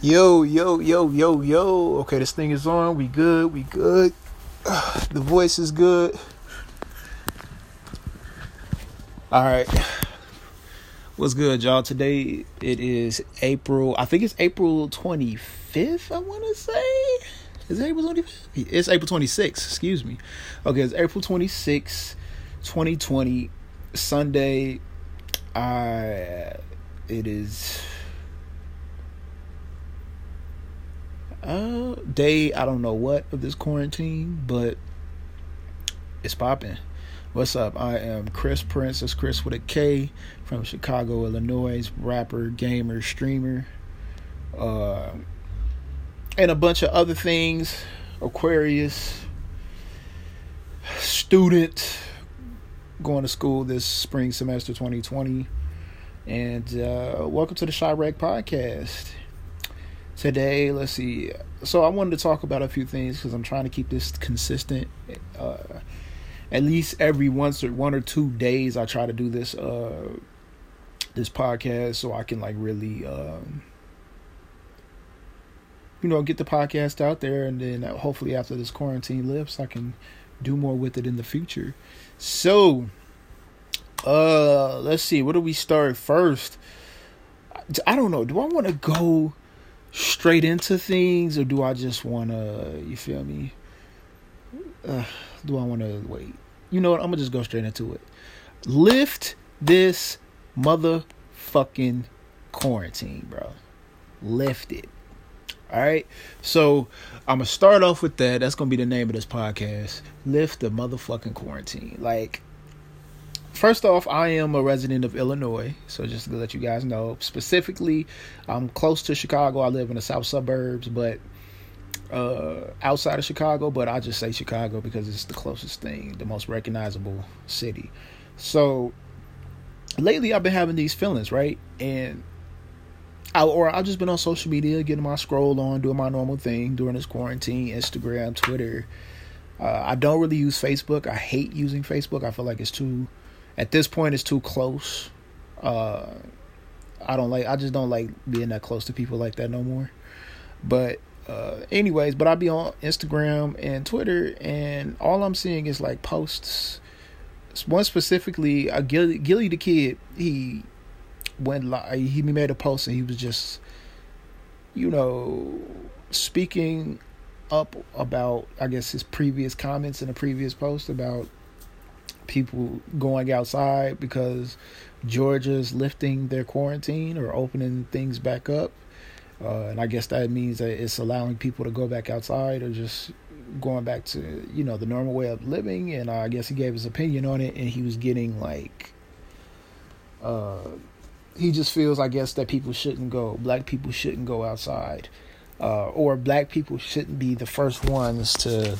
Yo, yo, yo, yo, yo. Okay, this thing is on. We good. We good. The voice is good. All right. What's good, y'all? Today it is April. I think it's April 25th, I want to say. Is it April 25th? It's April 26th, excuse me. Okay, it's April 26th, 2020, Sunday. Uh, it is uh day I don't know what of this quarantine, but it's popping. What's up? I am Kris Prince. It's Chris with a K from Chicago, Illinois. Rapper, gamer, streamer, uh, and a bunch of other things. Aquarius, student, going to school this spring semester 2020. And uh, welcome to the Chiraq Podcast today let's see. So i wanted to talk about a few things because i'm trying to keep this consistent uh, at least every once or one or two days i try to do this uh, this podcast so i can like really um, you know get the podcast out there and then hopefully after this quarantine lifts i can do more with it in the future. So uh let's see. Where do we start first? I don't know. Do i want to go straight into things or do I just want to, you feel me? Uh, do I want to wait? You know what? I'm going to just go straight into it. Lift this motherfucking quarantine, bro. Lift it. All right. So I'm going to start off with that. That's going to be the name of this podcast. Lift the motherfucking quarantine. Like, First off, I am a resident of Illinois, so just to let you guys know, specifically, I'm close to Chicago. I live in the south suburbs, but uh, outside of Chicago, but I just say Chicago because it's the closest thing, the most recognizable city. So lately, I've been having these feelings, right? And I, or I've just been on social media, getting my scroll on, doing my normal thing during this quarantine, Instagram, Twitter. Uh, I don't really use Facebook. I hate using Facebook. I feel like it's too at this point it's too close. Uh, I don't like. I just don't like being that close to people like that no more. But uh, anyways, but I'll be on Instagram and Twitter, and all I'm seeing is like posts. One specifically, uh, Gillie, Gillie the kid, he went live. He made a post and he was just, you know, speaking up about I guess his previous comments in a previous post about people going outside because Georgia's lifting their quarantine or opening things back up. Uh, and I guess that means that it's allowing people to go back outside or just going back to, you know, the normal way of living. And I guess he gave his opinion on it and he was getting like, uh, he just feels, I guess, that people shouldn't go, black people shouldn't go outside. Uh, or black people shouldn't be the first ones to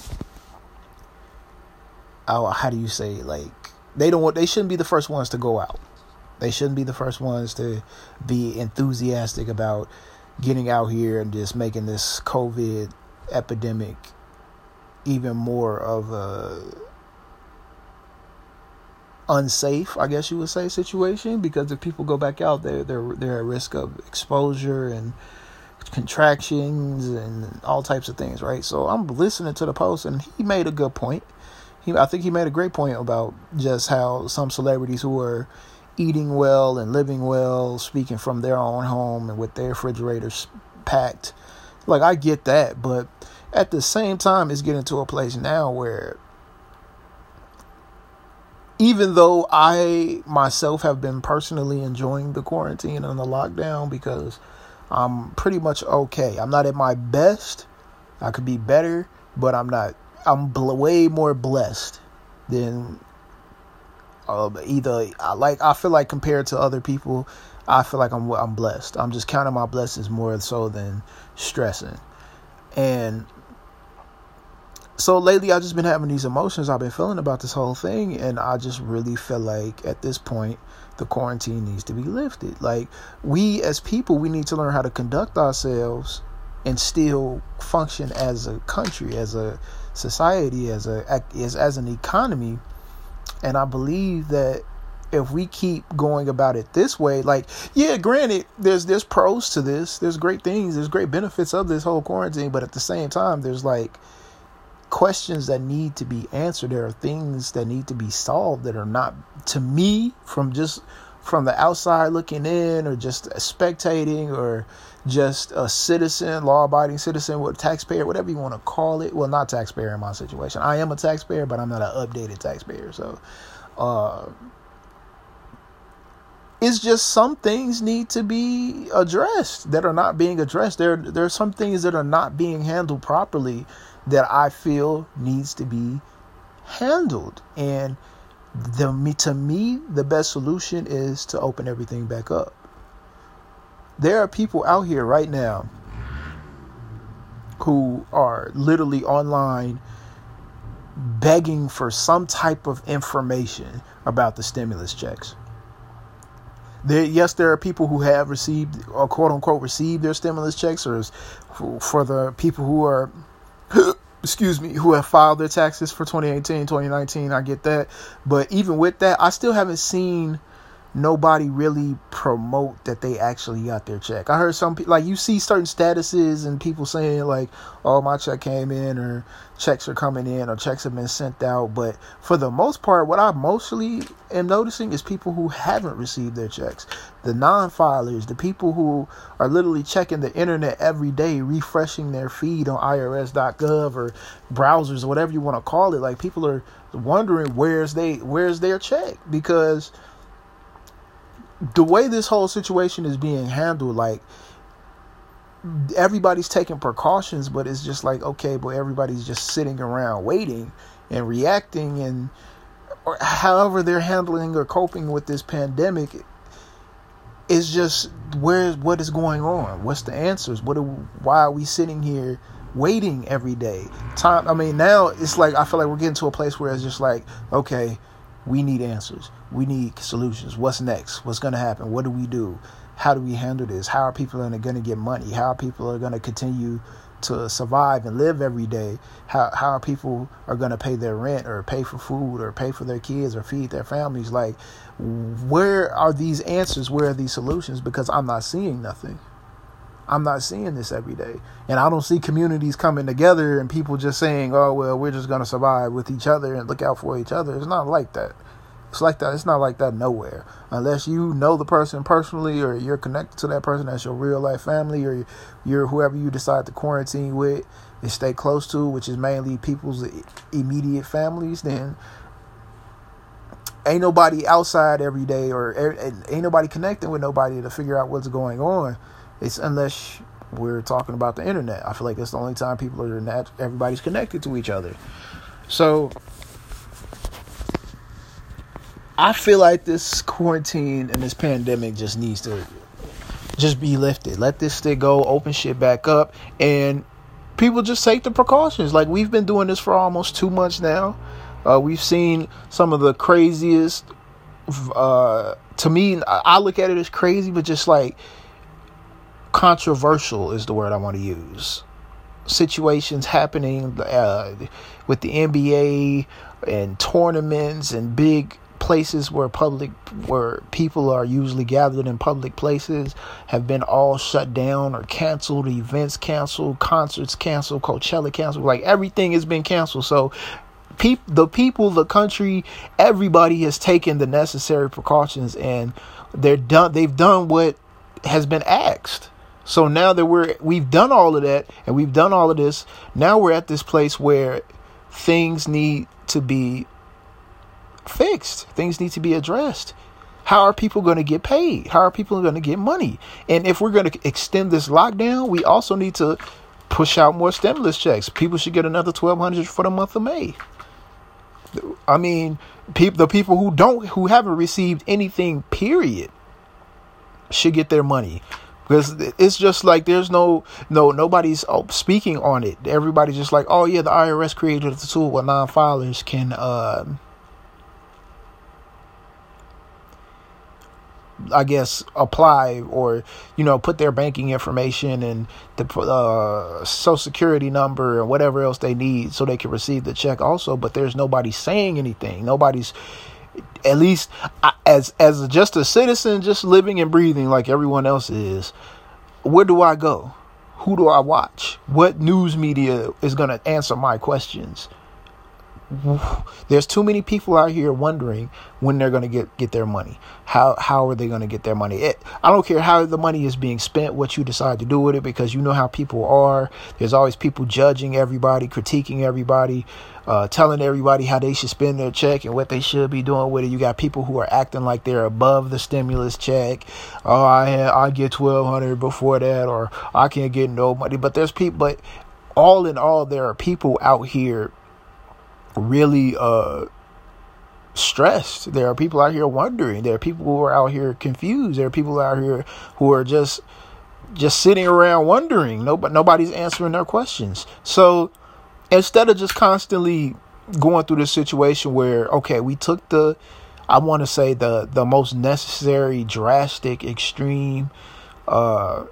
how do you say like they don't want they shouldn't be the first ones to go out. They shouldn't be the first ones to be enthusiastic about getting out here and just making this COVID epidemic even more of a unsafe, I guess you would say, situation because if people go back out, they're they're they're at risk of exposure and contractions and all types of things, right? So I'm listening to the post and he made a good point he, I think he made a great point about just how some celebrities who are eating well and living well, speaking from their own home and with their refrigerators packed. Like I get that, but at the same time, it's getting to a place now where even though I myself have been personally enjoying the quarantine and the lockdown because I'm pretty much okay. I'm not at my best. I could be better, but I'm not I'm bl- way more blessed than uh, either I like I feel like compared to other people, I feel like I'm I'm blessed. I'm just counting my blessings more so than stressing. And so lately I've just been having these emotions I've been feeling about this whole thing and I just really feel like at this point the quarantine needs to be lifted. Like we as people we need to learn how to conduct ourselves and still function as a country, as a society, as a as as an economy. And I believe that if we keep going about it this way, like yeah, granted, there's there's pros to this. There's great things. There's great benefits of this whole quarantine, but at the same time, there's like questions that need to be answered. There are things that need to be solved that are not to me from just from the outside looking in or just spectating or just a citizen, law abiding citizen, what taxpayer, whatever you want to call it. Well, not taxpayer in my situation. I am a taxpayer, but I'm not an updated taxpayer. So, uh, it's just some things need to be addressed that are not being addressed. There, there are some things that are not being handled properly that I feel needs to be handled. And the me to me, the best solution is to open everything back up. There are people out here right now who are literally online begging for some type of information about the stimulus checks. There, yes, there are people who have received or quote unquote received their stimulus checks, or for the people who are excuse me, who have filed their taxes for 2018, 2019. I get that. But even with that, I still haven't seen nobody really promote that they actually got their check. I heard some people like you see certain statuses and people saying like, "Oh, my check came in," or "Checks are coming in," or "Checks have been sent out." But for the most part, what I mostly am noticing is people who haven't received their checks, the non-filers, the people who are literally checking the internet every day, refreshing their feed on IRS.gov or browsers or whatever you want to call it. Like people are wondering where's they where's their check because the way this whole situation is being handled, like everybody's taking precautions, but it's just like okay, but everybody's just sitting around waiting and reacting and or however they're handling or coping with this pandemic is just where what is going on? What's the answers? What are, why are we sitting here waiting every day? Time I mean now it's like I feel like we're getting to a place where it's just like okay, we need answers. We need solutions. What's next? What's going to happen? What do we do? How do we handle this? How are people going to get money? How are people are going to continue to survive and live every day? How how are people are going to pay their rent or pay for food or pay for their kids or feed their families? Like, where are these answers? Where are these solutions? Because I'm not seeing nothing. I'm not seeing this every day. And I don't see communities coming together and people just saying, oh, well, we're just going to survive with each other and look out for each other. It's not like that. It's like that. It's not like that nowhere. Unless you know the person personally or you're connected to that person as your real life family or you're whoever you decide to quarantine with and stay close to, which is mainly people's immediate families, then ain't nobody outside every day or er, ain't nobody connecting with nobody to figure out what's going on. It's unless we're talking about the internet. I feel like that's the only time people are not everybody's connected to each other. So I feel like this quarantine and this pandemic just needs to just be lifted. Let this shit go, open shit back up, and people just take the precautions. Like we've been doing this for almost two months now. Uh, we've seen some of the craziest. Uh, to me, I look at it as crazy, but just like controversial is the word I want to use. Situations happening uh, with the NBA and tournaments and big places where public where people are usually gathered in public places have been all shut down or canceled events canceled concerts canceled coachella canceled like everything has been canceled so peop- the people the country everybody has taken the necessary precautions and they're done they've done what has been asked so now that we're we've done all of that and we've done all of this, now we're at this place where things need to be fixed. Things need to be addressed. How are people going to get paid? How are people going to get money? And if we're going to extend this lockdown, we also need to push out more stimulus checks. People should get another 1200 for the month of May. I mean, people the people who don't who haven't received anything period should get their money because it's just like there's no no nobody's oh, speaking on it. Everybody's just like, oh yeah, the IRS created the tool where non-filers can. Uh, I guess apply or you know put their banking information and the uh, social security number and whatever else they need so they can receive the check also. But there's nobody saying anything. Nobody's at least as as just a citizen, just living and breathing like everyone else is, where do I go? Who do I watch? What news media is going to answer my questions? There's too many people out here wondering when they're going to get get their money. How how are they going to get their money? It, I don't care how the money is being spent, what you decide to do with it, because you know how people are. There's always people judging everybody, critiquing everybody, uh, telling everybody how they should spend their check and what they should be doing with it. You got people who are acting like they're above the stimulus check. Oh, I I get twelve hundred before that, or I can't get no money. But there's people, but all in all, there are people out here really uh stressed. There are people out here wondering. There are people who are out here confused. There are people out here who are just just sitting around wondering. Nobody nobody's answering their questions. So instead of just constantly going through this situation where okay, we took the I want to say the the most necessary drastic extreme uh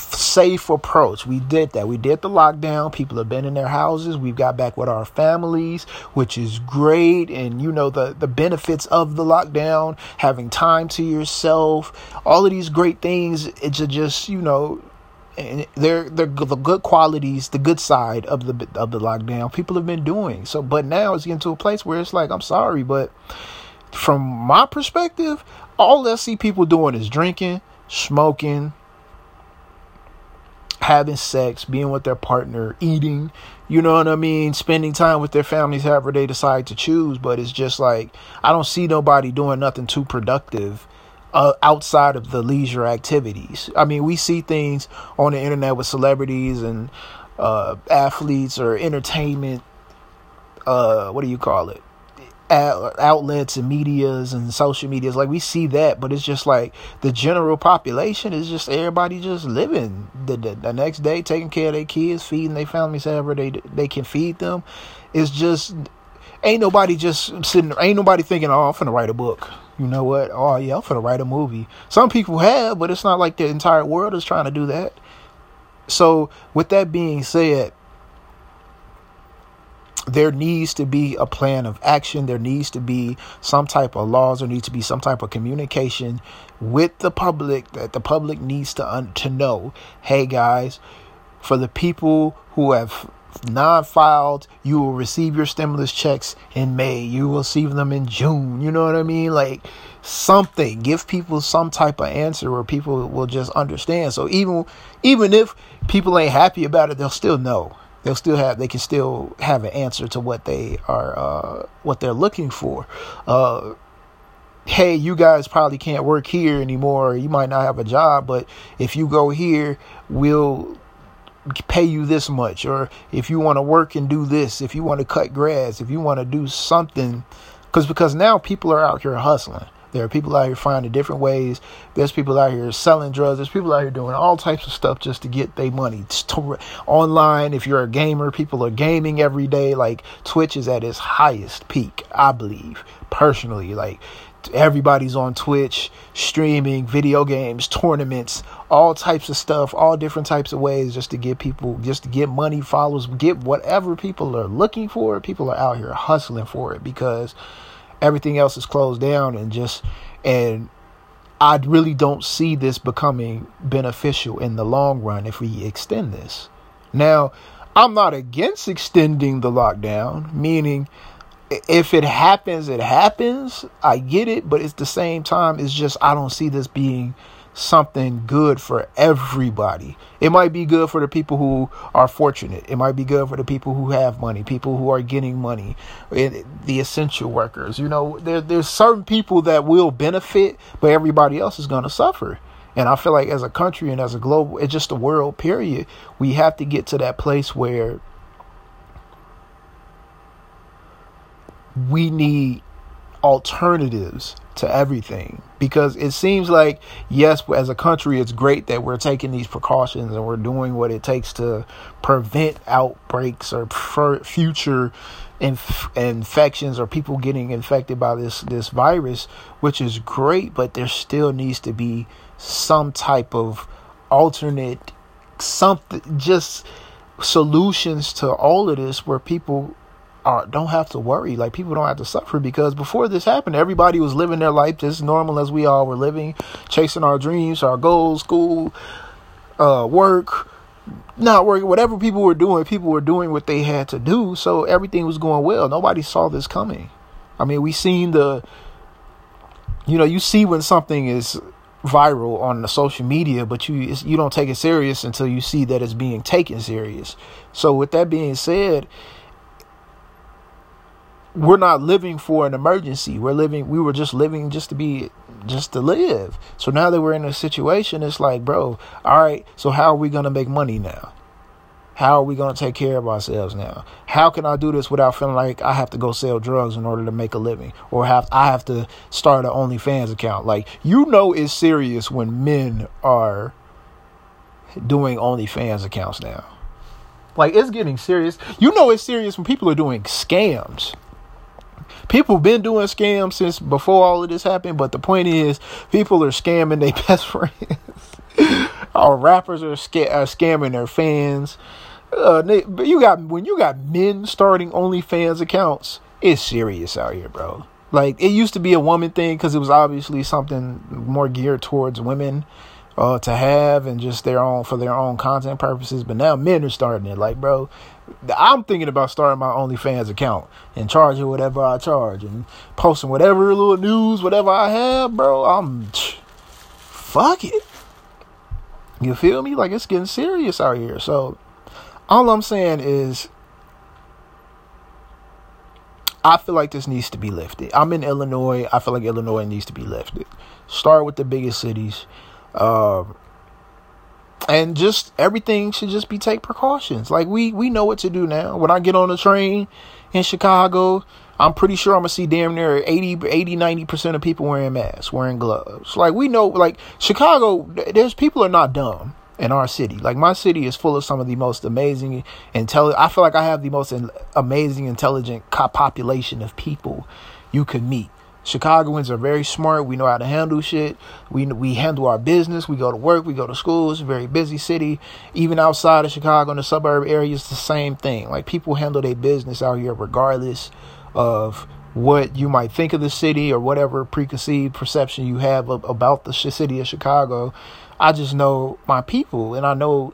safe approach. We did that. We did the lockdown. People have been in their houses. We've got back with our families, which is great. And you know the the benefits of the lockdown, having time to yourself, all of these great things. It's just you know. They're they're the good qualities, the good side of the of the lockdown. People have been doing so, but now it's getting to a place where it's like, I'm sorry, but from my perspective, all I see people doing is drinking, smoking, having sex, being with their partner, eating, you know what I mean, spending time with their families however they decide to choose. But it's just like, I don't see nobody doing nothing too productive uh, outside of the leisure activities. I mean, we see things on the internet with celebrities and uh, athletes or entertainment. Uh, what do you call it? Outlets and medias and social medias like we see that but it's just like the general population is just everybody just living the, the, the next day taking care of their kids feeding their families however they they can feed them. It's just ain't nobody just sitting ain't nobody thinking oh i'm gonna write a book. You know what? Oh yeah i'm gonna write a movie. Some people have but it's not like the entire world is trying to do that. So with that being said there needs to be a plan of action. There needs to be some type of laws. There needs to be some type of communication with the public that the public needs to un- to know. Hey guys, for the people who have non-filed, you will receive your stimulus checks in May. You will receive them in June. You know what I mean? Like something. Give people some type of answer where people will just understand. So even even if people ain't happy about it, they'll still know they'll still have they can still have an answer to what they are uh, what they're looking for. Uh, hey, you guys probably can't work here anymore. You might not have a job, but if you go here, we'll pay you this much. Or if you want to work and do this, if you want to cut grass, if you want to do something, because because now people are out here hustling. There are people out here finding different ways. There's people out here selling drugs. There's people out here doing all types of stuff just to get their money. Online, if you're a gamer, people are gaming every day. Like Twitch is at its highest peak, I believe, personally. Like everybody's on Twitch, streaming, video games, tournaments, all types of stuff, all different types of ways just to get people, just to get money, followers, get whatever people are looking for. People are out here hustling for it because everything else is closed down and just and I really don't see this becoming beneficial in the long run if we extend this. Now, I'm not against extending the lockdown, meaning if it happens, it happens. I get it, but at the same time, it's just I don't see this being something good for everybody. It might be good for the people who are fortunate. It might be good for the people who have money, people who are getting money, the essential workers. You know, there, there's certain people that will benefit, but everybody else is going to suffer. And I feel like as a country and as a global, it's just a world period, we have to get to that place where we need alternatives to everything. Because it seems like yes as a country it's great that we're taking these precautions and we're doing what it takes to prevent outbreaks or future inf- infections or people getting infected by this this virus which is great but there still needs to be some type of alternate something just solutions to all of this where people are don't have to worry. Like people don't have to suffer because before this happened, everybody was living their life just normal as we all were living, chasing our dreams, our goals, school, uh, work, not working, whatever people were doing, people were doing what they had to do. So everything was going well. Nobody saw this coming. I mean, we seen the, you know, you see when something is viral on the social media, but you you don't take it serious until you see that it's being taken serious. So with that being said, we're not living for an emergency. We're living we were just living just to be just to live. So now that we're in a situation, it's like, bro, all right, so how are we gonna make money now? How are we gonna take care of ourselves now? How can I do this without feeling like I have to go sell drugs in order to make a living? Or have I have to start an OnlyFans account? Like you know it's serious when men are doing OnlyFans accounts now. Like it's getting serious. You know it's serious when people are doing scams people been doing scams since before all of this happened, but the point is, people are scamming their best friends. Our rappers are, sca- are scamming their fans. Uh, they, but you got when you got men starting OnlyFans accounts, it's serious out here, bro. Like it used to be a woman thing because it was obviously something more geared towards women uh, to have and just their own for their own content purposes. But now men are starting it. Like, bro, I'm thinking about starting my OnlyFans account and charging whatever I charge and posting whatever little news, whatever I have, bro. I'm fuck it. You feel me? Like it's getting serious out here. So all I'm saying is I feel like this needs to be lifted. I'm in Illinois. I feel like Illinois needs to be lifted. Start with the biggest cities. Uh, and just everything should just be take precautions. Like we we know what to do now. When I get on the train in Chicago, I'm pretty sure I'm gonna see damn near 80, 80 90% of people wearing masks, wearing gloves. Like we know, like Chicago, there's people are not dumb in our city. Like my city is full of some of the most amazing, intelligent. I feel like I have the most amazing, intelligent population of people you could meet. Chicagoans are very smart. We know how to handle shit. We we handle our business. We go to work. We go to school. It's a very busy city. Even outside of Chicago, in the suburb areas, the same thing. Like people handle their business out here, regardless of what you might think of the city or whatever preconceived perception you have of, about the city of Chicago. I just know my people, and I know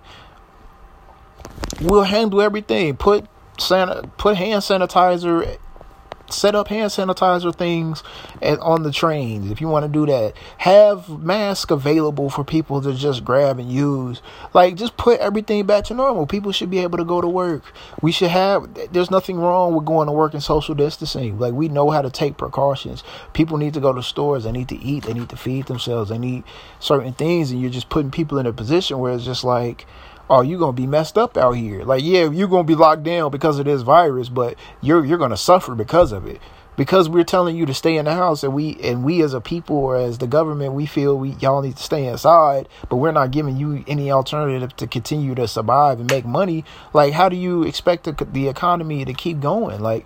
we'll handle everything. Put san- put hand sanitizer set up hand sanitizer things at, on the trains if you want to do that. Have masks available for people to just grab and use. Like just put everything back to normal. People should be able to go to work. We should have there's nothing wrong with going to work in social distancing. Like we know how to take precautions. People need to go to stores, they need to eat, they need to feed themselves, they need certain things and you're just putting people in a position where it's just like oh, you're gonna be messed up out here. Like, yeah, you're gonna be locked down because of this virus, but you're you're gonna suffer because of it. Because we're telling you to stay in the house, and we and we as a people or as the government, we feel we y'all need to stay inside, but we're not giving you any alternative to continue to survive and make money. Like, how do you expect the, the economy to keep going? Like,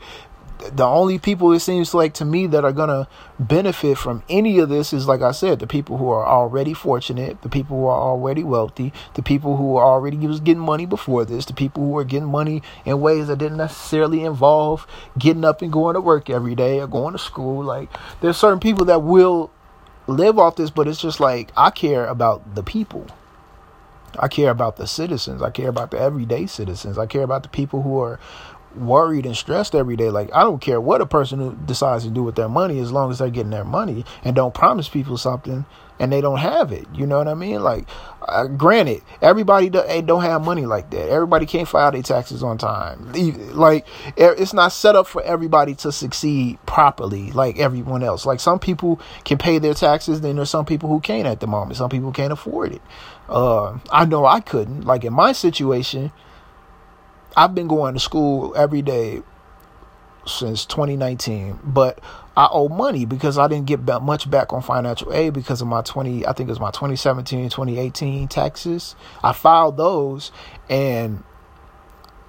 the only people it seems like to me that are gonna benefit from any of this is like I said, the people who are already fortunate, the people who are already wealthy, the people who are already was getting money before this, the people who are getting money in ways that didn't necessarily involve getting up and going to work every day or going to school. Like there's certain people that will live off this, but it's just like I care about the people. I care about the citizens. I care about the everyday citizens. I care about the people who are worried and stressed every day. Like I don't care what a person decides to do with their money, as long as they're getting their money and don't promise people something and they don't have it. You know what I mean? Like, uh, granted, everybody do, don't have money like that. Everybody can't file their taxes on time. Like, it's not set up for everybody to succeed properly, like everyone else. Like some people can pay their taxes, then there's some people who can't at the moment. Some people can't afford it. Uh, I know I couldn't. Like in my situation I've been going to school every day since 2019, but I owe money because I didn't get much back on financial aid because of my 20, I think it was my 2017 2018 taxes. I filed those and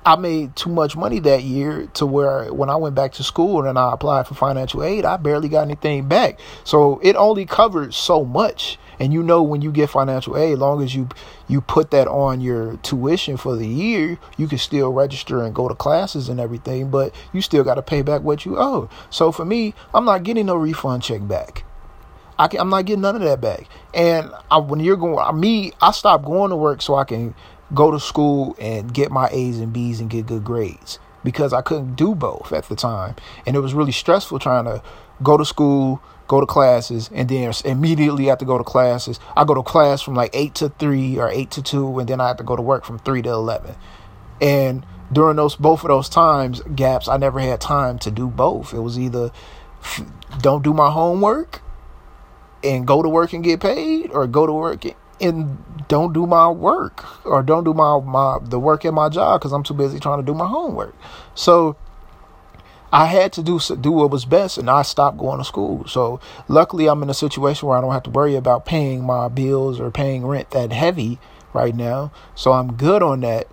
I made too much money that year to where when I went back to school and I applied for financial aid, I barely got anything back. So it only covered so much. And you know when you get financial aid, long as you you put that on your tuition for the year, you can still register and go to classes and everything, but you still got to pay back what you owe. So for me, I'm not getting no refund check back. I am not getting none of that back. And I, when you're going, me, I stopped going to work so I can go to school and get my A's and B's and get good grades because I couldn't do both at the time. And it was really stressful trying to go to school, go to classes, and then immediately have to go to classes. I go to class from like 8 to 3 or 8 to 2, and then I have to go to work from 3 to 11. And during those both of those times gaps, I never had time to do both. It was either don't do my homework and go to work and get paid or go to work and don't do my work or don't do my, my the work at my job because I'm too busy trying to do my homework. So I had to do do what was best, and I stopped going to school. So luckily, I'm in a situation where I don't have to worry about paying my bills or paying rent that heavy right now. So I'm good on that.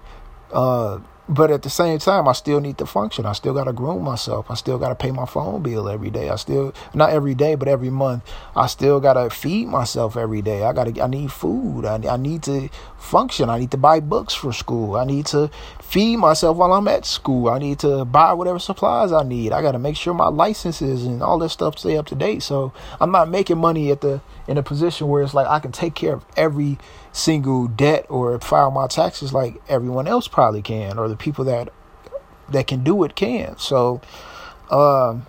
Uh, but at the same time, I still need to function. I still got to groom myself. I still got to pay my phone bill every day. I still, not every day, but every month. I still got to feed myself every day. I got to, I need food. I, I need to function. I need to buy books for school. I need to feed myself while I'm at school. I need to buy whatever supplies I need. I got to make sure my licenses and all that stuff stay up to date. So I'm not making money at the, in a position where it's like I can take care of every single debt or file my taxes like everyone else probably can, or the people that that can do it can. So, um,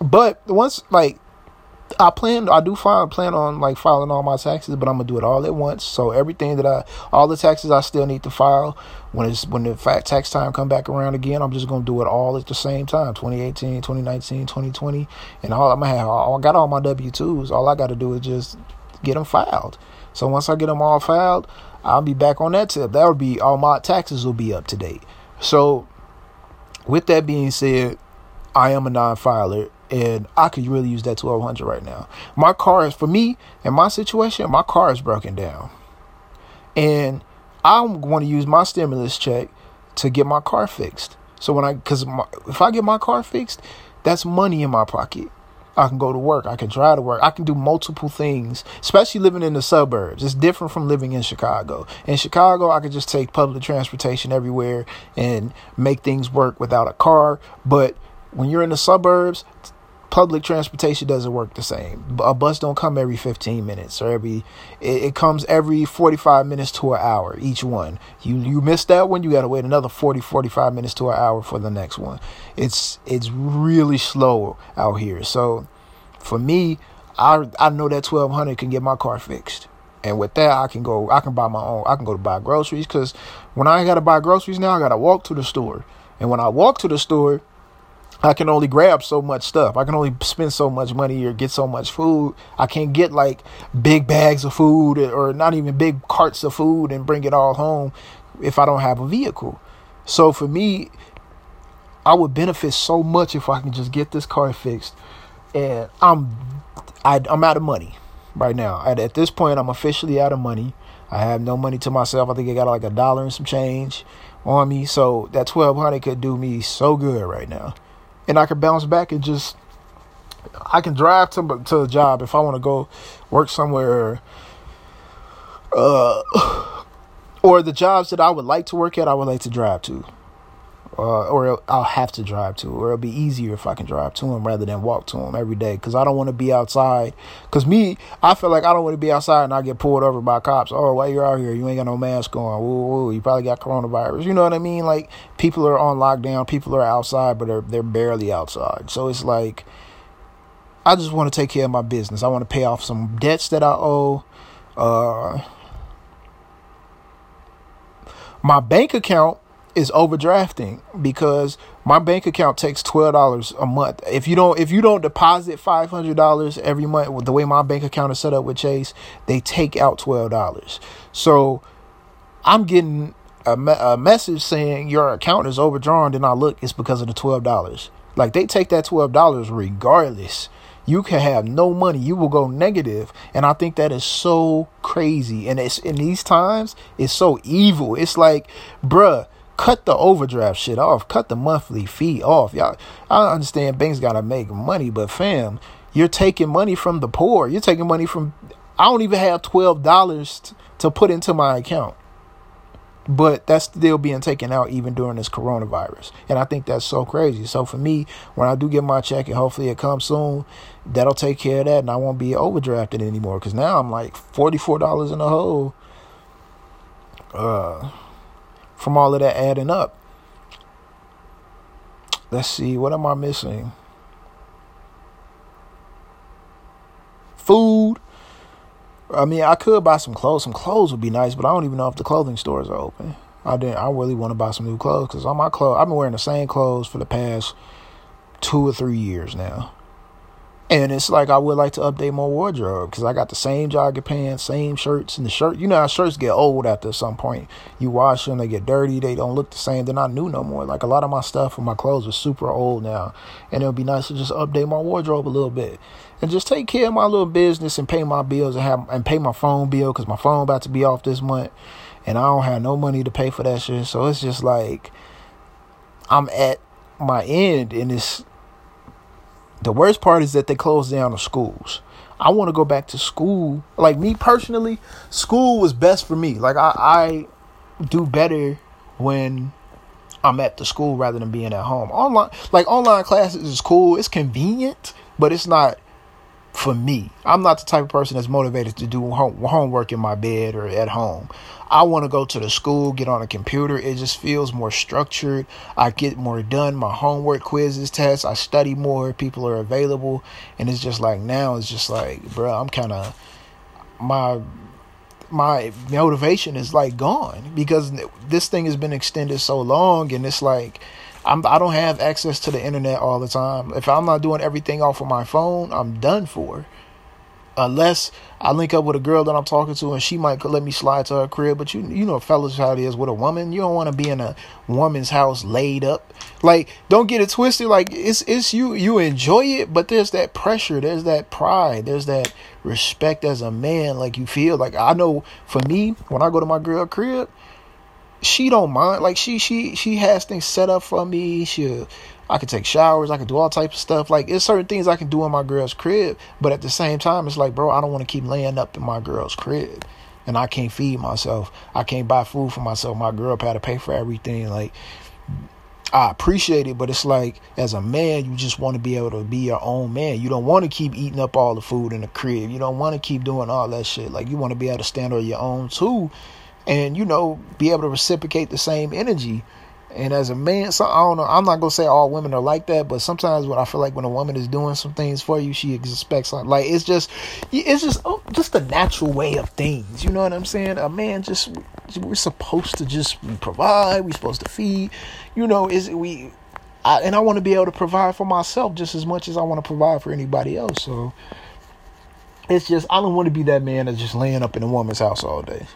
but once like I plan, I do find plan on like filing all my taxes, but I'm gonna do it all at once. So everything that I, all the taxes I still need to file when it's when the fat tax time come back around again, I'm just gonna do it all at the same time. 2018, 2019, 2020, and all I'm gonna have. all, I got all my W twos. All I got to do is just get them filed. So once I get them all filed, I'll be back on that tip. That would be all my taxes will be up to date. So with that being said, I am a non-filer and I could really use that 1200 right now. My car is for me in my situation, my car is broken down. And I'm going to use my stimulus check to get my car fixed. So when I cuz if I get my car fixed, that's money in my pocket. I can go to work. I can drive to work. I can do multiple things, especially living in the suburbs. It's different from living in Chicago. In Chicago, I could just take public transportation everywhere and make things work without a car. But when you're in the suburbs, public transportation doesn't work the same. A bus don't come every 15 minutes or every it, it, comes every 45 minutes to an hour each one. You you miss that one, you got to wait another 40 45 minutes to an hour for the next one. It's it's really slow out here. So for me, I I know that 1200 can get my car fixed. And with that, I can go. I can buy my own. I can go to buy groceries because when I gotta buy groceries now, I gotta walk to the store. And when I walk to the store, I can only grab so much stuff. I can only spend so much money or get so much food. I can't get like big bags of food or not even big carts of food and bring it all home if I don't have a vehicle. So for me, I would benefit so much if I can just get this car fixed. And I'm I, am i am out of money right now. At, at this point, I'm officially out of money. I have no money to myself. I think I got like a dollar and some change on me. So that 1200 could do me so good right now and I can bounce back and just I can drive to to a job if I want to go work somewhere. Uh, or the jobs that I would like to work at, I would like to drive to uh, or I'll have to drive to, or it'll be easier if I can drive to them rather than walk to them every day. Because I don't want to be outside. Because me, I feel like I don't want to be outside and I get pulled over by cops. Oh, why you're out here? You ain't got no mask on. Woo, woo, you probably got coronavirus. You know what I mean? Like people are on lockdown. People are outside, but they're they're barely outside. So it's like I just want to take care of my business. I want to pay off some debts that I owe. Uh, my bank account is overdrafting because my bank account takes twelve dollars a month. If you don't if you don't deposit five hundred dollars every month, the way my bank account is set up with Chase, they take out twelve dollars. So I'm getting a, me- a message saying your account is overdrawn. Then I look, it's because of the twelve dollars. Like they take that twelve dollars regardless. You can have no money. You will go. And I think that is so crazy. And it's in these times, it's so evil. It's like, bruh, cut the overdraft shit off. Cut the monthly fee off. Y'all I understand banks gotta make money, but fam, you're taking money from the poor. You're taking money from I don't even have twelve dollars to put into my account but that's still being taken out even during this coronavirus and i think that's so crazy so for me when i do get my check and hopefully it comes soon that'll take care of that and i won't be overdrafted anymore because now i'm like $44 in the hole uh, from all of that adding up let's see what am i missing food I mean, I could buy some clothes. Some clothes would be nice, but I don't even know if the clothing stores are open. I didn't. I really want to buy some new clothes because all my clothes. I've been wearing the same clothes for the past two or three years now, and it's like I would like to update my wardrobe because I got the same jogging pants, same shirts, and the shirt. You know how shirts get old after some point. You wash them, they get dirty, they don't look the same. They're not new no more. Like a lot of my stuff and my clothes are super old now, and it would be nice to just update my wardrobe a little bit and just take care of my little business and pay my bills and have and pay my phone bill because my phone about to be off this month, and I don't have no money to pay for that shit. So it's just like I'm at my end, and it's the worst part is that they closed down the schools. I want to go back to school. Like me personally, school was best for me. Like I, I do better when I'm at the school rather than being at home. Online, like online classes is cool. It's convenient, but it's not for me. I'm not the type of person that's motivated to do homework in my bed or at home. I want to go to the school, get on a computer. It just feels more structured. I get more done. My homework, quizzes, tests. I study more. People are available, and it's just like now. It's just like, bro, I'm kind of my my motivation is like gone because this thing has been extended so long, and it's like I'm, I don't have access to the internet all the time. If I'm not doing everything off of my phone, I'm done for. Unless I link up with a girl that I'm talking to and she might let me slide to her crib. But you you know, fellas, how it is with a woman. You don't want to be in a woman's house laid up. Like, don't get it twisted. Like, it's it's you you enjoy it, but there's that pressure. There's that pride. There's that respect as a man. Like you feel like I know for me when I go to my girl crib she don't mind. Like she she she has things set up for me. She I can take showers. I can do all types of stuff. Like it's certain things I can do in my girl's crib, but at the same time, it's like, bro, I don't want to keep laying up in my girl's crib, and I can't feed myself. I can't buy food for myself. My girl had to pay for everything. Like I appreciate it, but it's like as a man, you just want to be able to be your own man. You don't want to keep eating up all the food in the crib. You don't want to keep doing all that shit. Like you want to be able to stand on your own too and you know be able to reciprocate the same energy. And as a man so i don't know i'm not gonna say all women are like that but sometimes when i feel like when a woman is doing some things for you she expects like, like it's just it's just oh, just the natural way of things you know what i'm saying? A man just we're supposed to just provide we're supposed to feed you know is we I, and i want to be able to provide for myself just as much as i want to provide for anybody else so. It's just i don't want to be that man that's just laying up in a woman's house all day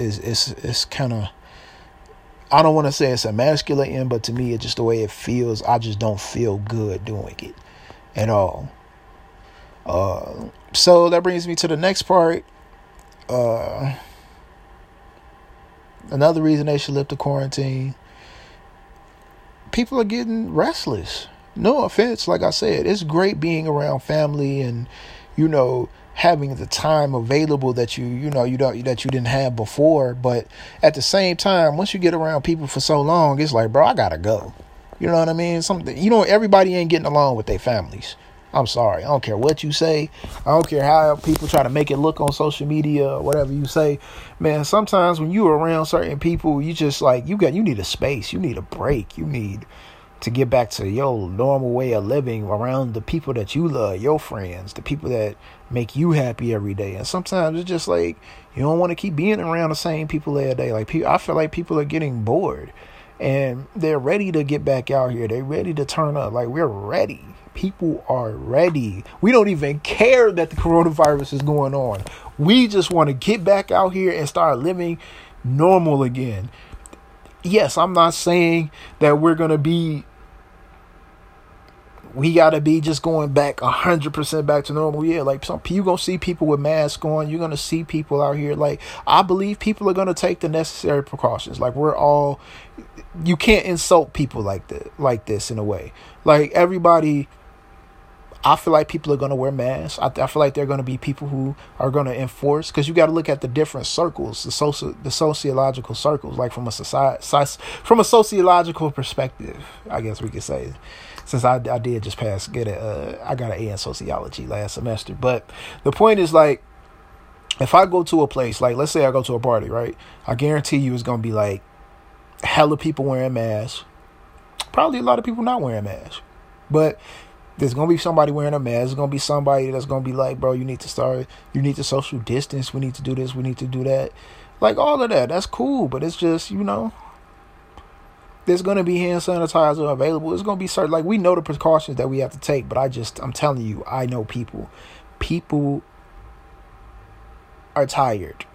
is it's it's kind of I don't want to say it's emasculating, but to me, it's just the way it feels. I just don't feel good doing it at all. Uh, so that brings me to the next part. Uh, another reason they should lift the quarantine. People are getting restless. No offense, like I said, it's great being around family and you know having the time available that you you know you don't that you didn't have before. But at the same time once you get around people for so long it's like bro i gotta go. You know what i mean? Something you know everybody ain't getting along with their families. I'm sorry. I don't care what you say. I don't care how people try to make it look on social media or whatever you say. Man sometimes when you're around certain people you just like you got you need a space. You need a break. You need to get back to your normal way of living around the people that you love, your friends, the people that make you happy every day. And sometimes it's just like you don't want to keep being around the same people every day. Like I feel like people are getting bored and they're ready to get back out here. They're ready to turn up. Like we're ready. People are ready. We don't even care that the coronavirus is going on. We just want to get back out here and start living normal again. Yes, I'm not saying that we're going to be we gotta be just going back hundred percent back to normal. Yeah, like some you gonna see people with masks on. You're gonna see people out here. Like I believe people are gonna take the necessary precautions. Like we're all, you can't insult people like that, like this in a way. Like everybody I feel like people are to wear masks. I, I feel like there are to be people who are to enforce because you got to look at the different circles, the social, the sociological circles, like from a society, from a sociological perspective. I guess we could say, since I, I did just pass get a, uh, I got an A in sociology last semester. But the point is like, if I go to a place, like let's say I go to a party, right? I guarantee you it's to be like hella people wearing masks. Probably a lot of people not wearing masks, but there's gonna be somebody wearing a mask. There's gonna be somebody that's gonna be like, bro, you need to start. You need to social distance. We need to do this. We need to do that. Like all of that. That's cool, but it's just you know. There's gonna be hand sanitizer available. It's gonna be certain. Like we know the precautions that we have to take, but I just I'm telling you, I know people. People are tired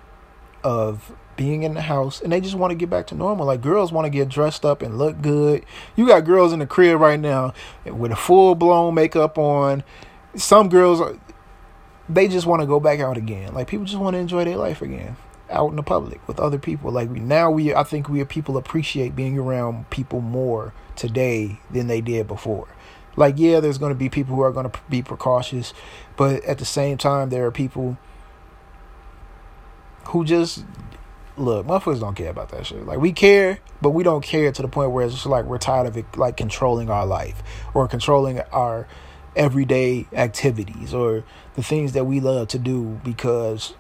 of being in the house and they just want to get back to normal. Like girls want to get dressed up and look good. You got girls in the crib right now with a full blown makeup on. Some girls they just want to go back out again. Like people just want to enjoy their life again out in the public with other people. Like we, now we I think we people appreciate being around people more today than they did before. Like yeah, there's going to be people who are going to be precautious, but at the same time there are people who just look, motherfuckers don't care about that shit. Like we care, but we don't care to the point where it's just like we're tired of it, like controlling our life or controlling our everyday activities or the things that we love to do because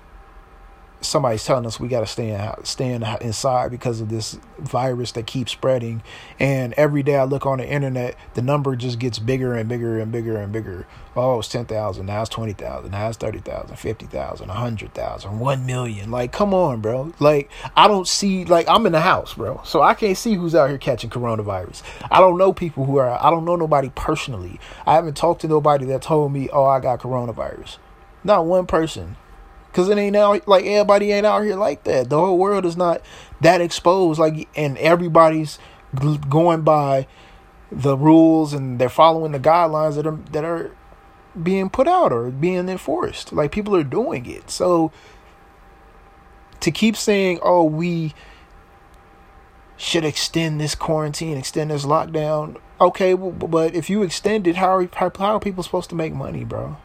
somebody's telling us we got to stay in, stay in, inside because of this virus that keeps spreading. And every day I look on the internet, the number just gets bigger and bigger and bigger and bigger. Oh, it's 10,000. Now it's 20,000. Now it's 30,000, 50,000, 100,000, 1 million. Like, come on, bro. Like, I don't see, like, I'm in the house, bro. So I can't see who's out here catching coronavirus. I don't know people who are, I don't know nobody personally. I haven't talked to nobody that told me, oh, I got coronavirus. Not one person. Cause it ain't out like everybody ain't out here like that. The whole world is not that exposed. Like, and everybody's going by the rules and they're following the guidelines that are that are being put out or being enforced. Like people are doing it. So to keep saying, "Oh, we should extend this quarantine, extend this lockdown," okay, but if you extend it, how are, how are people supposed to make money, bro?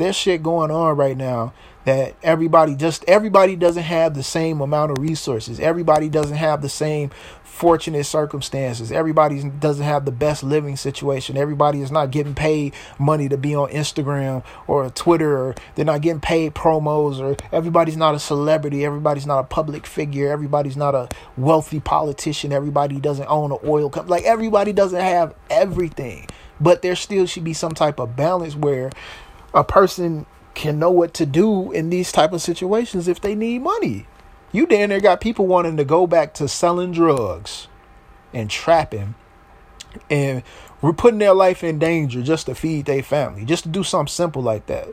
There's shit going on right now that everybody just everybody doesn't have the same amount of resources. Everybody doesn't have the same fortunate circumstances. Everybody doesn't have the best living situation. Everybody is not getting paid money to be on Instagram or Twitter or they're not getting paid promos or everybody's not a celebrity. Everybody's not a public figure. Everybody's not a wealthy politician. Everybody doesn't own an oil company. Like everybody doesn't have everything. But there still should be some type of balance where a person can know what to do in these type of situations if they need money. You damn near got people wanting to go back to selling drugs and trapping and we're putting their life in danger just to feed their family, just to do something simple like that.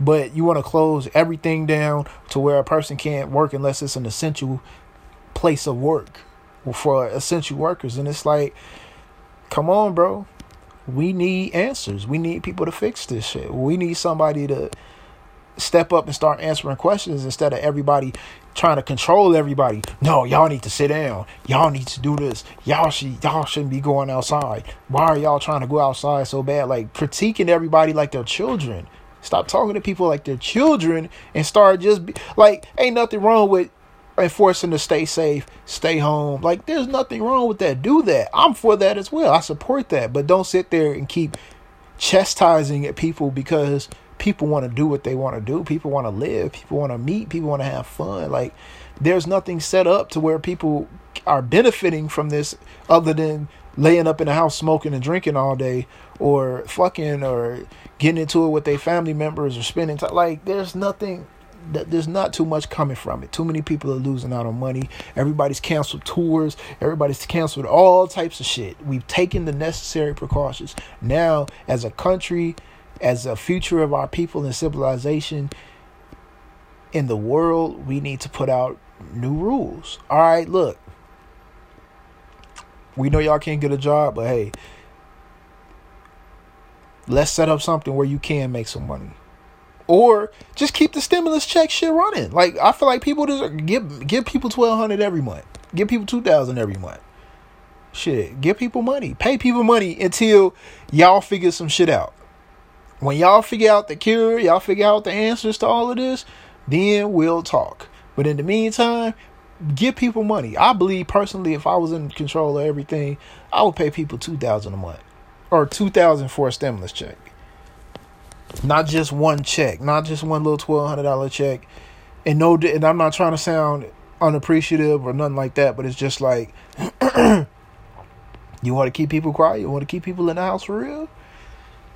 But you want to close everything down to where a person can't work unless it's an essential place of work for essential workers. And it's like, come on, bro we need answers. We need people to fix this shit. We need somebody to step up and start answering questions instead of everybody trying to control everybody. No, y'all need to sit down. Y'all need to do this. Y'all should y'all shouldn't be going outside. Why are y'all trying to go outside so bad? Like critiquing everybody like they're children. Stop talking to people like they're children and start just be, like ain't nothing wrong with enforcing to stay safe, stay home. Like there's nothing wrong with that. Do that. I'm for that as well. I support that. But don't sit there and keep chastising at people because people want to do what they want to do. People want to live. People want to meet. People want to have fun. Like there's nothing set up to where people are benefiting from this other than laying up in the house smoking and drinking all day or fucking or getting into it with their family members or spending time. Like there's nothing there's not too much coming from it. Too many people are losing out on money. Everybody's canceled tours. Everybody's canceled all types of shit. We've taken the necessary precautions. Now, as a country, as a future of our people and civilization in the world, we need to put out new rules. All right, look. We know y'all can't get a job, but hey, Let's set up something where you can make some money. Or just keep the stimulus check shit running. Like I feel like people just give give people twelve hundred every month. Give people two thousand every month. Shit, give people money. Pay people money until y'all figure some shit out. When y'all figure out the cure, y'all figure out the answers to all of this, then we'll talk. But in the meantime, give people money. I believe personally, if I was in control of everything, I would pay people two thousand a month or two thousand for a stimulus check. Not just one check, not just one little twelve hundred dollar check, and no, and I'm not trying to sound unappreciative or nothing like that, but it's just like you want to keep people quiet, you want to keep people in the house for real.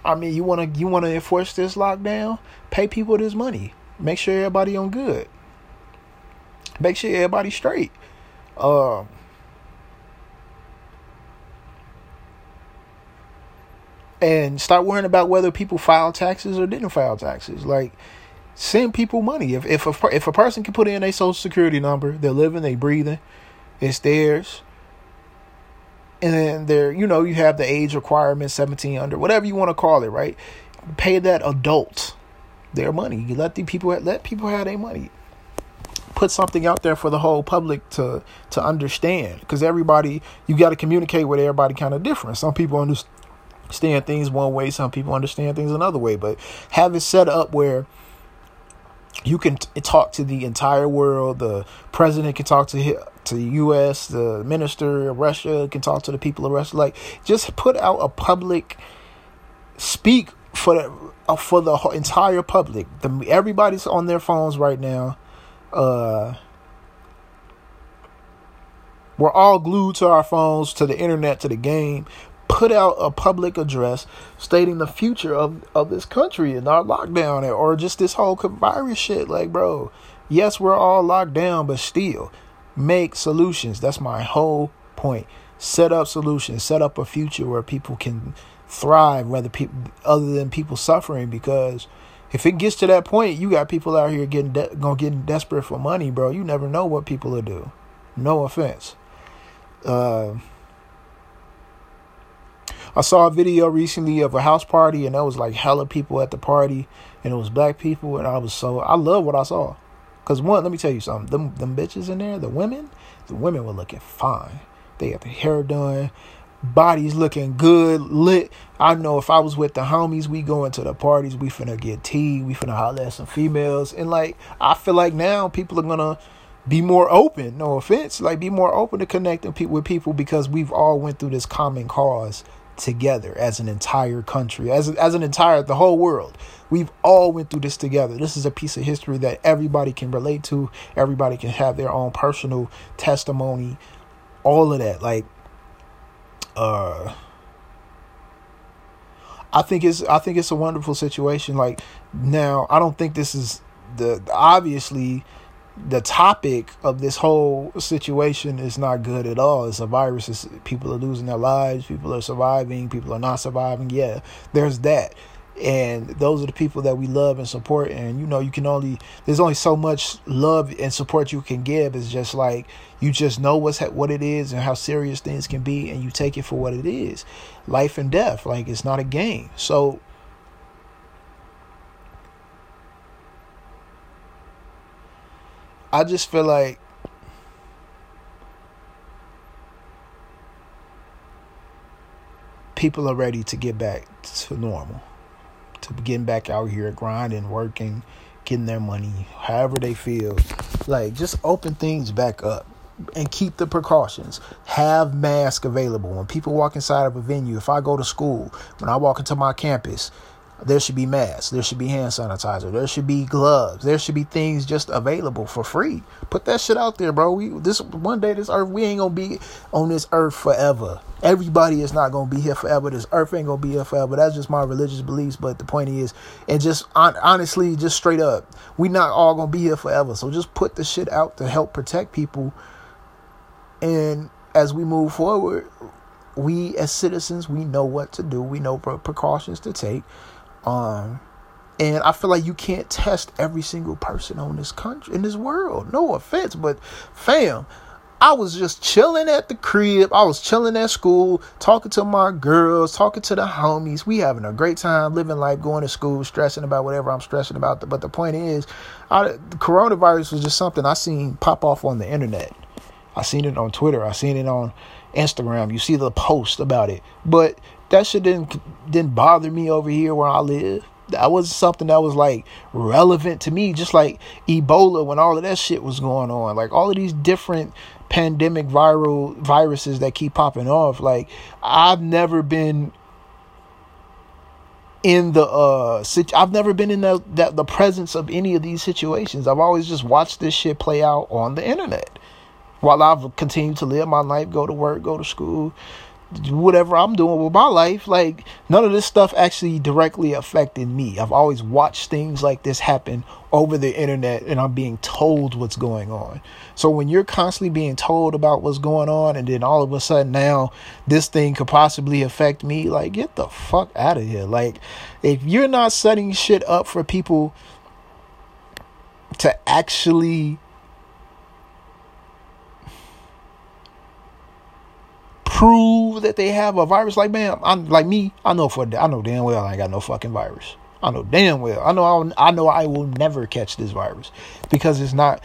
I mean, you want to you want to enforce this lockdown? Pay people this money. Make sure everybody on good. Make sure everybody straight. Um, and start worrying about whether people file taxes or didn't file taxes. Like, send people money. If if a, if a person can put in a social security number, they're living, they're breathing, it's theirs. And then there, you know, you have the age requirement, seventeen under, whatever you want to call it, right? Pay that adult their money. You let the people let people have their money. Put something out there for the whole public to to understand, because everybody you got to communicate with everybody kind of different. Some people understand understand things one way, some people understand things another way. But have it set up where you can t- talk to the entire world. The president can talk to to the U.S. The minister of Russia can talk to the people of Russia. Like, just put out a public speak for the uh, for the entire public. The, everybody's on their phones right now. Uh, we're all glued to our phones, to the internet, to the game put out a public address stating the future of, of this country and our lockdown or just this whole virus shit. Like, bro, yes, we're all locked down, but still make solutions. That's my whole point. Set up solutions, set up a future where people can thrive, whether people other than people suffering. Because if it gets to that point, you got people out here getting de- gonna getting desperate for money, bro. You never know what people will do. No offense. Uh, I saw a video recently of a house party and there was like hella people at the party and it was black people and I was so I love what I saw. Cause one, let me tell you something. Them them bitches in there, the women, the women were looking fine. They got their hair done, bodies looking good, lit. I know if I was with the homies, we going to the parties, we finna get tea, we finna holler at some females. And like I feel like now people are gonna be more open, no offense, like be more open to connecting pe- with people because we've all went through this common cause together as an entire country, as as an entire the whole world. We've all went through this together. This is a piece of history that everybody can relate to. Everybody can have their own personal testimony. All of that, like, uh, I think it's I think it's a wonderful situation. Like now, I don't think this is the obviously the topic of this whole situation is not good at all. It's a virus. It's, people are losing their lives. People are surviving. People are not surviving. Yeah, there's that. And those are the people that we love and support. And you know, you can only there's only so much love and support you can give. It's just like you just know what's what it is and how serious things can be, and you take it for what it is, life and death. Like it's not a game. So I just feel like people are ready to get back to normal, to getting back out here grinding, working, getting their money, however they feel. Like just open things back up and keep the precautions. Have masks available when people walk inside of a venue. If I go to school, when I walk into my campus, there should be masks. There should be hand sanitizer. There should be gloves. There should be things just available for free. Put that shit out there, bro. We this one day this earth we ain't gonna be on this earth forever. Everybody is not gonna be here forever. This earth ain't gonna be here forever. That's just my religious beliefs. But the point is, and just on, honestly, just straight up, we not all gonna be here forever. So just put the shit out to help protect people. And as we move forward, we as citizens, we know what to do. We know precautions to take um, and I feel like you can't test every single person on this country in this world. No offense, but fam, I was just chilling at the crib. I was chilling at school, talking to my girls, talking to the homies. We having a great time, living life, going to school, stressing about whatever I'm stressing about. But the point is, I, the coronavirus was just something I seen pop off on the internet. I seen it on Twitter. I seen it on Instagram. You see the post about it, but that shit didn't didn't bother me over here where I live that wasn't something that was like relevant to me just like ebola when all of that shit was going on like all of these different pandemic viral viruses that keep popping off like i've never been in the uh I've never been in the that the presence of any of these situations. I've always just watched this shit play out on the internet while I've continued to live my life, go to work, go to school, whatever I'm doing with my life. Like none of this stuff actually directly affected me. I've always watched things like this happen over the internet and I'm being told what's going on. So when you're constantly being told about what's going on and then all of a sudden now this thing could possibly affect me, like get the fuck out of here. Like if you're not setting shit up for people to actually prove that they have a virus. Like, man, I'm like me. I know for I know damn well I ain't got no fucking virus. I know damn well. I know I'll, I know I will never catch this virus because it's not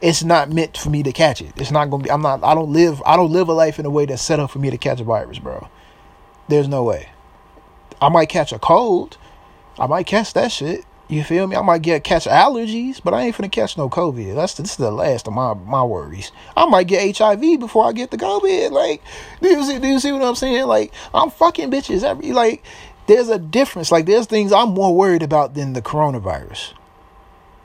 it's not meant for me to catch it. It's not gonna be. I'm not. I don't live. I don't live a life in a way that's set up for me to catch a virus, bro. There's no way. I might catch a cold. I might catch that shit. You feel me? I might get catch allergies, but I ain't finna catch no COVID. That's this is the last of my my worries. I might get HIV before I get the COVID. Like, do you see? Do you see what I'm saying? Like, I'm fucking bitches every like. There's a difference. Like, there's things I'm more worried about than the coronavirus.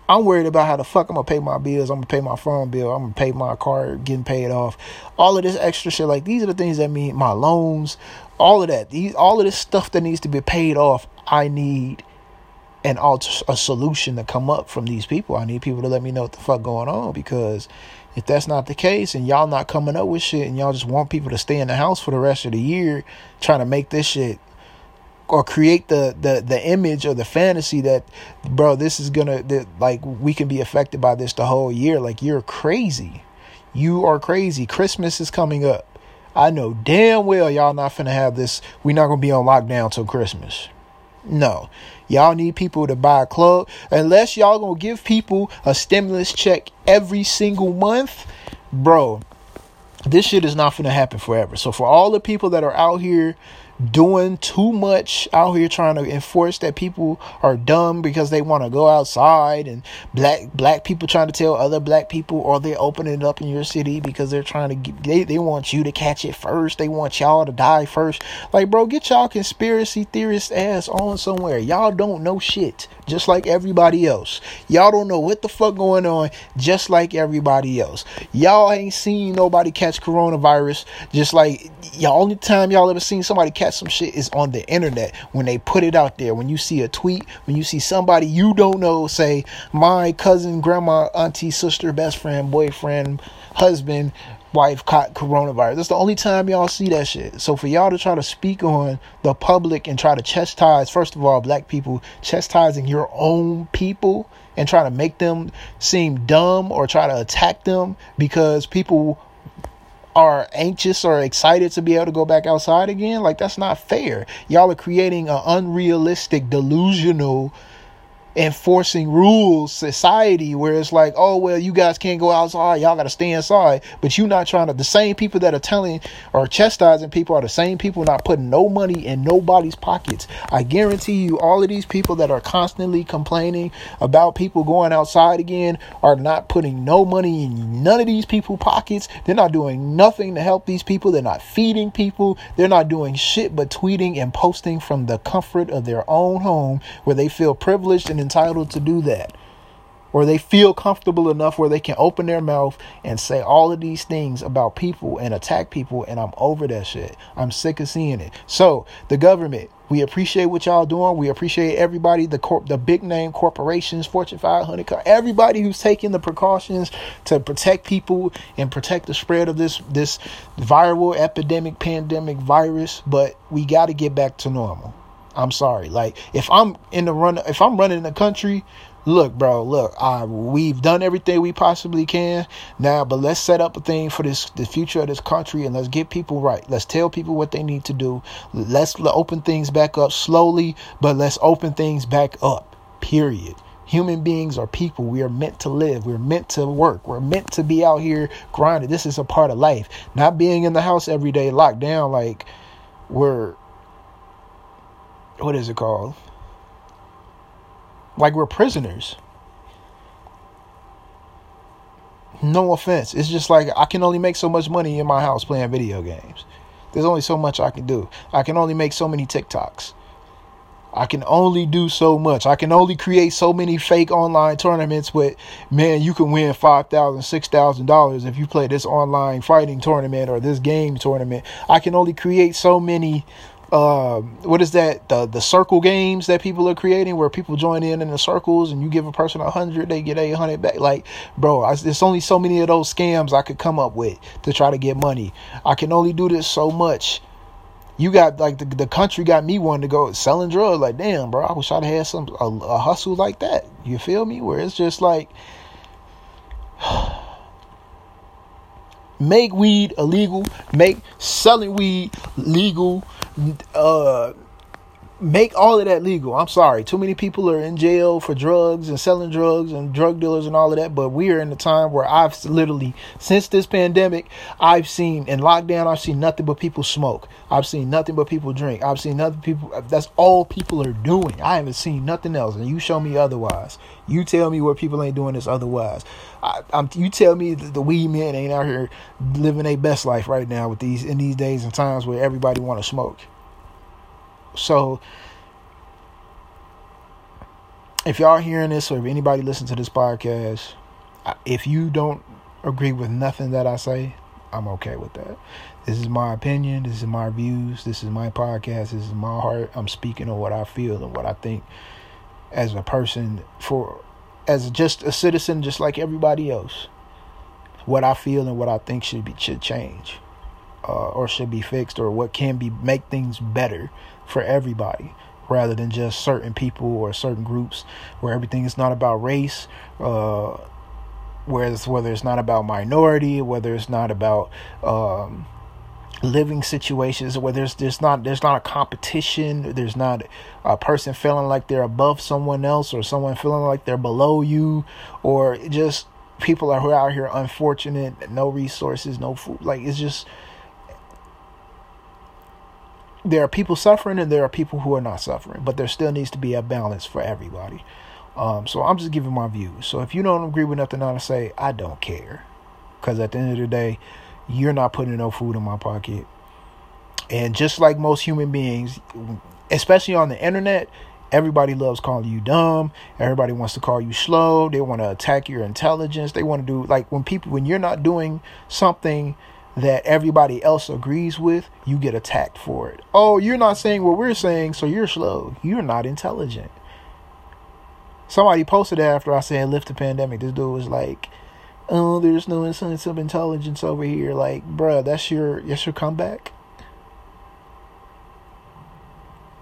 I'm worried about how the fuck I'm gonna pay my bills. I'm gonna pay my phone bill. I'm gonna pay my car getting paid off. All of this extra shit. Like these are the things that mean my loans. All of that. These all of this stuff that needs to be paid off. I need an alt- a solution to come up from these people. I need people to let me know what the fuck going on because if that's not the case and y'all not coming up with shit and y'all just want people to stay in the house for the rest of the year trying to make this shit or create the the the image or the fantasy that bro this is gonna that, like we can be affected by this the whole year like you're crazy. You are crazy. Christmas is coming up. I know damn well y'all not finna have this. We're not gonna be on lockdown till christmas no Y'all need people to buy a club. Unless y'all gonna give people a stimulus check every single month, bro, this shit is not gonna happen forever. So for all the people that are out here doing too much out here trying to enforce that people are dumb because they want to go outside and black black people trying to tell other black people or they're opening it up in your city because they're trying to get, they, they want you to catch it first. They want y'all to die first. Like bro get y'all conspiracy theorist ass on somewhere. Y'all don't know shit just like everybody else. Y'all don't know what the fuck going on just like everybody else. Y'all ain't seen nobody catch coronavirus just like y'all only time y'all ever seen somebody catch some shit is on the internet when they put it out there. When you see a tweet, when you see somebody you don't know say, my cousin, grandma, auntie, sister, best friend, boyfriend, husband, wife caught coronavirus. That's the only time y'all see that shit. So for y'all to try to speak on the public and try to chastise, first of all, black people, chastising your own people and try to make them seem dumb or try to attack them because people are anxious or excited to be able to go back outside again. Like that's not fair. Y'all are creating an unrealistic, delusional enforcing rules society where it's like oh well you guys can't go outside. Y'all got to stay inside. But you not trying to the same people that are telling or chastising people are the same people not putting no money in nobody's pockets. I guarantee you all of these people that are constantly complaining about people going outside again are not putting no money in none of these people pockets. They're not doing nothing to help these people. They're not feeding people. They're not doing shit but tweeting and posting from the comfort of their own home where they feel privileged and entitled to do that. Or they feel comfortable enough where they can open their mouth and say all of these things about people and attack people, and I'm over that shit. I'm sick of seeing it. So, the government, we appreciate what y'all doing. We appreciate everybody, the corp, the big name corporations, Fortune 500, everybody who's taking the precautions to protect people and protect the spread of this this viral epidemic, pandemic virus. But we got to get back to normal. I'm sorry. Like if I'm in the run, if I'm running the country, look, bro, look, uh, we've done everything we possibly can now, but let's set up a thing for this, the future of this country, and let's get people right. Let's tell people what they need to do. Let's open things back up slowly, but let's open things back up. Period. Human beings are people. We are meant to live. We're meant to work. We're meant to be out here grinding. This is a part of life. Not being in the house every day, locked down, like we're what is it called? Like we're prisoners. No offense. It's just like I can only make so much money in my house playing video games. There's only so much I can do. I can only make so many TikToks. I can only do so much. I can only create so many fake online tournaments but man, you can win $5,000, $6,000 if you play this online fighting tournament or this game tournament. I can only create so many uh, what is that? The the circle games that people are creating where people join in in the circles and you give a person a hundred they get a hundred back. Like bro I, there's only so many of those scams i could come up with to try to get money. I can only do this so much. You got like the, the country got me wanting to go selling drugs. Like damn bro i wish i'd had some a, a hustle like that. You feel me? Where it's just like make weed illegal make selling weed legal uh, make all of that legal. I'm sorry. Too many people are in jail for drugs and selling drugs and drug dealers and all of that. But we are in a time where I've literally, since this pandemic, I've seen in lockdown, I've seen nothing but people smoke. I've seen nothing but people drink. I've seen nothing people. That's all people are doing. I haven't seen nothing else. And you show me otherwise. You tell me where people ain't doing this otherwise. I, you tell me the, the weed men ain't out here living their best life right now with these in these days and times where everybody want to smoke. So if y'all hearing this or if anybody listen to this podcast, if you don't agree with nothing that I say, I'm okay with that. This is my opinion. This is my views. This is my podcast. This is my heart. I'm speaking on what I feel and what I think as a person for as just a citizen just like everybody else what i feel and what i think should be should change uh, or should be fixed or what can be make things better for everybody rather than just certain people or certain groups where everything is not about race uh, whereas whether it's not about minority whether it's not about um, living situations where there's there's not there's not a competition there's not a person feeling like they're above someone else or someone feeling like they're below you or just people are who are out here unfortunate no resources no food like it's just there are people suffering and there are people who are not suffering but there still needs to be a balance for everybody. Um, so i'm just giving my views so if you don't agree with nothing i say i don't care. Because at the end of the day you're not putting no food in my pocket. And just like most human beings, especially on the internet, everybody loves calling you dumb. Everybody wants to call you slow. They want to attack your intelligence. They want to do like when people when you're not doing something that everybody else agrees with, you get attacked for it. Oh, you're not saying what we're saying, so you're slow. You're not intelligent. Somebody posted after I said lift the pandemic. This dude was like, oh, there's no sense of intelligence over here. Like, bruh, that's your that's your comeback.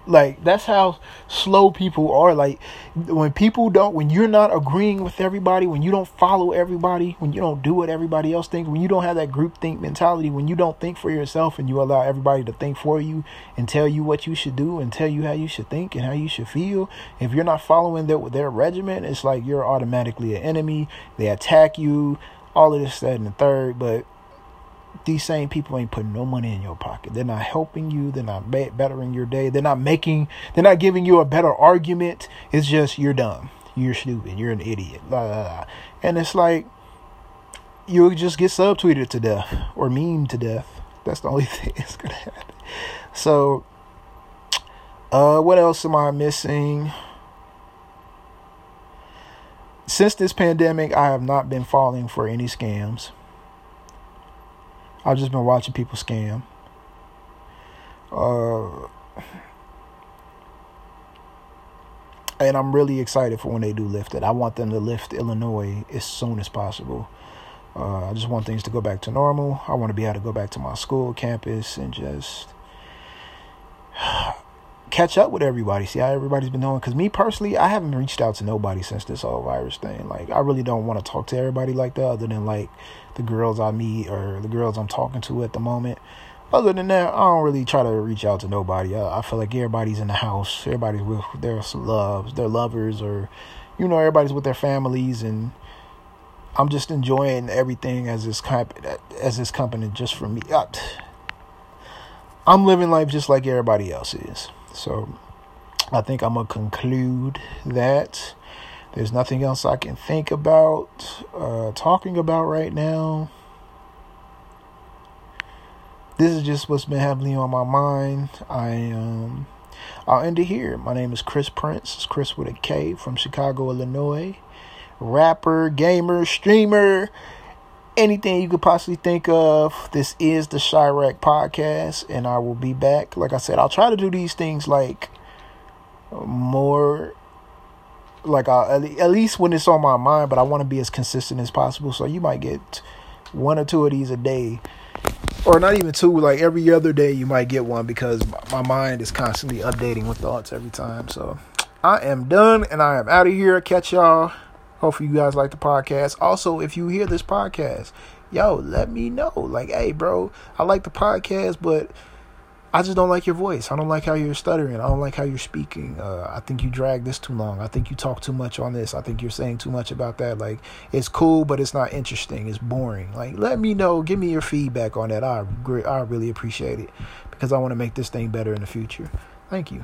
Like that's how slow people are. Like when people don't, when you're not agreeing with everybody, when you don't follow everybody, when you don't do what everybody else thinks, when you don't have that group think mentality, when you don't think for yourself and you allow everybody to think for you and tell you what you should do and tell you how you should think and how you should feel. If you're not following their their regimen, it's like you're automatically an enemy. They attack you, all of this, that, and the third. But these same people ain't putting no money in your pocket. They're not helping you. They're not bettering your day. They're not making, they're not giving you a better argument. It's just, you're dumb. You're stupid. You're an idiot. Blah, blah, blah. And it's like, you'll just get subtweeted to death or meme to death. That's the only thing that's to happen. So, uh, what else am I missing? Since this pandemic, I have not been falling for any scams. I've just been watching people scam. Uh, and I'm really excited for when they do lift it. I want them to lift Illinois as soon as possible. Uh, I just want things to go back to normal. I want to be able to go back to my school campus and just catch up with everybody, see how everybody's been doing. Because me personally, I haven't reached out to nobody since this whole virus thing. Like, I really don't want to talk to everybody like that, other than like the girls I meet or the girls I'm talking to at the moment. Other than that, I don't really try to reach out to nobody. I, I feel like everybody's in the house. Everybody's with their loves, their lovers, or you know, everybody's with their families, and I'm just enjoying everything as this comp- as this company just for me. I, I'm living life just like everybody else is. So I think I'm gonna conclude that. There's nothing else I can think about uh, talking about right now. This is just what's been happening on my mind. I um, I'll end it here. My name is Kris Prince. It's Kris with a K from Chicago, Illinois. Rapper, gamer, streamer anything you could possibly think of. This is the Chiraq podcast, and I will be back. Like I said, I'll try to do these things like more, like I, at least when it's on my mind. But I want to be as consistent as possible. So you might get one or two of these a day, or not even two. Like every other day, you might get one because my mind is constantly updating with thoughts every time. So I am done, and I am out of here. Catch y'all. Hopefully, you guys like the podcast. Also, if you hear this podcast, yo, let me know. Like, hey, bro, I like the podcast, but I just don't like your voice. I don't like how you're stuttering. I don't like how you're speaking. Uh, I think you drag this too long. I think you talk too much on this. I think you're saying too much about that. Like, it's cool, but it's not interesting. It's boring. Like, let me know. Give me your feedback on that. I I really appreciate it because I want to make this thing better in the future. Thank you.